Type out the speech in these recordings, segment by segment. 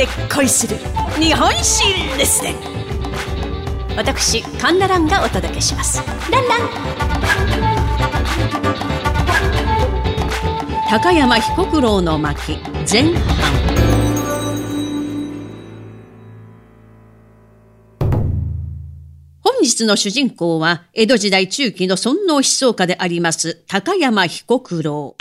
で恋する日本史レッスン私カンナランがお届けします。ランラン。高山彦九郎の巻前半。本日の主人公は江戸時代中期の尊王思想家であります高山彦九郎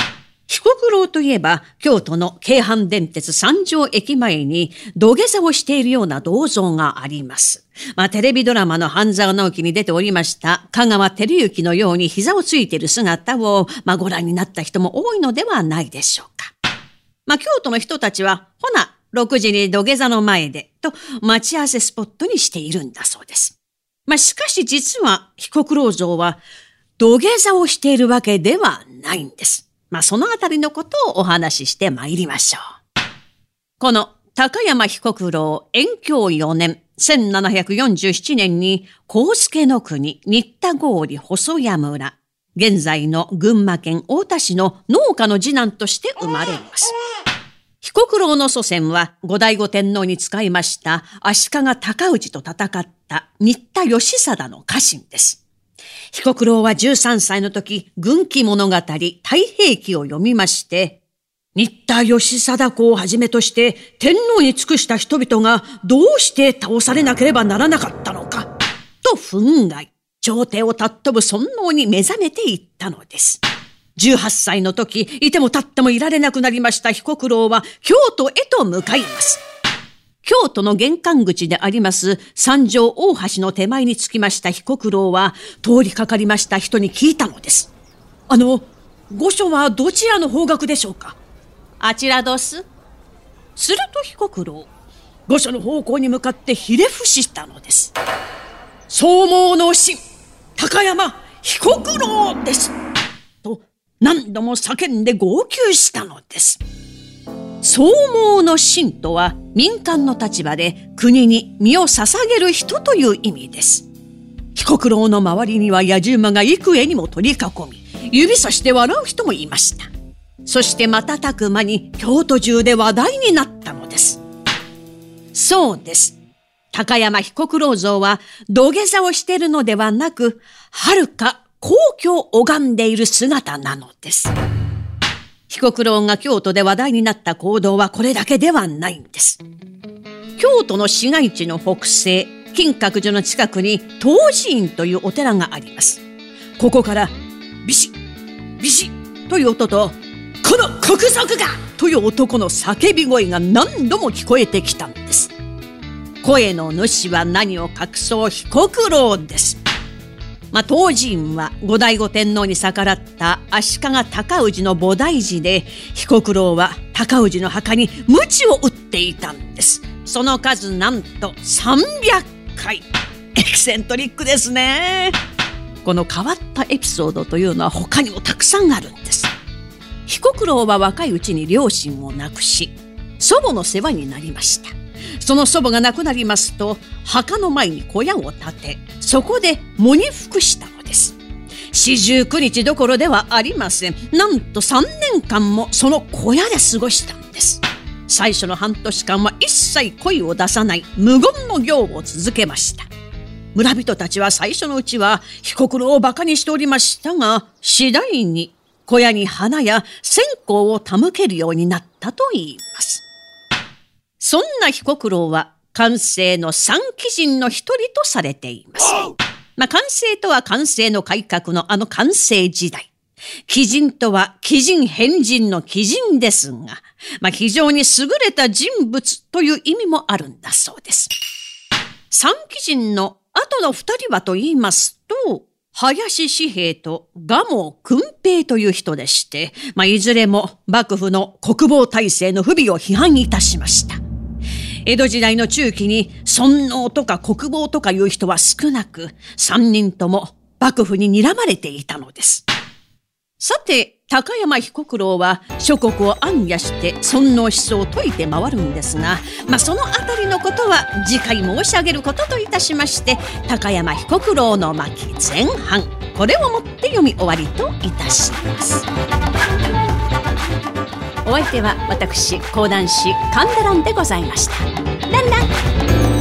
彦九郎といえば、京都の京阪電鉄三条駅前に土下座をしているような銅像があります。まあ、テレビドラマの半沢直樹に出ておりました、香川照之のように膝をついている姿を、まあ、ご覧になった人も多いのではないでしょうか。まあ、京都の人たちは、ほな、6時に土下座の前で、と待ち合わせスポットにしているんだそうです。まあ、しかし実は、彦九郎像は、土下座をしているわけではないんです。まあ、そのあたりのことをお話しして参りましょう。この高山彦九郎延享4年、1747年に、高助の国、新田郡細谷村、現在の群馬県太田市の農家の次男として生まれます。彦九郎の祖先は後醍醐天皇に使いました足利尊氏と戦った新田義貞の家臣です。彦九郎は13歳の時、軍記物語、太平記を読みまして、新田義貞子をはじめとして天皇に尽くした人々がどうして倒されなければならなかったのか、と憤慨、朝廷を尊ぶ尊王に目覚めていったのです。18歳の時、いても立ってもいられなくなりました彦九郎は京都へと向かいます。京都の玄関口であります三条大橋の手前に着きました彦九郎は通りかかりました人に聞いたのです。あの、御所はどちらの方角でしょうか？あちらどす。すると彦九郎、御所の方向に向かってひれ伏したのです。総毛の神、高山彦九郎です。と何度も叫んで号泣したのです。総毛の神とは民間の立場で国に身を捧げる人という意味です。彦九郎の周りには野獣馬が幾重にも取り囲み、指さして笑う人もいました。そして瞬く間に京都中で話題になったのです。そうです。高山彦九郎像は土下座をしているのではなく、遥か皇居を拝んでいる姿なのです。彦九郎が京都で話題になった行動はこれだけではないんです。京都の市街地の北西、金閣寺の近くに東寺院というお寺があります。ここからビシッ、ビシッという音と、この国賊がという男の叫び声が何度も聞こえてきたんです。声の主は何を隠そう彦九郎です。まあ、当人は後醍醐天皇に逆らった足利尊氏の菩提寺で彦九郎は尊氏の墓に鞭を打っていたんです。その数なんと300回。エキセントリックですね。この変わったエピソードというのは他にもたくさんあるんです。彦九郎は若いうちに両親を亡くし祖母の世話になりました。その祖母が亡くなりますと墓の前に小屋を建てそこで喪に服したのです。四十九日どころではありません。なんと3年間もその小屋で過ごしたんです。最初の半年間は一切声を出さない無言の行を続けました。村人たちは最初のうちは被告のを馬鹿にしておりましたが次第に小屋に花や線香を手向けるようになったといいます。そんな彦九郎は完成の三鬼人の一人とされています。まあ、完成とは完成の改革のあの完成時代。鬼人とは鬼人変人の鬼人ですが、まあ、非常に優れた人物という意味もあるんだそうです。三鬼人の後の二人はと言いますと、林紙幣と蒲生訓平という人でして、まあ、いずれも幕府の国防体制の不備を批判いたしました。江戸時代の中期に尊王とか国防とかいう人は少なく、三人とも幕府に睨まれていたのです。さて、高山彦九郎は諸国を暗夜して尊王思想を説いて回るんですが、まあ、そのあたりのことは次回申し上げることといたしまして、高山彦九郎の巻前半、これをもって読み終わりといたします。お相手は私講談師神田蘭でございました。ランラン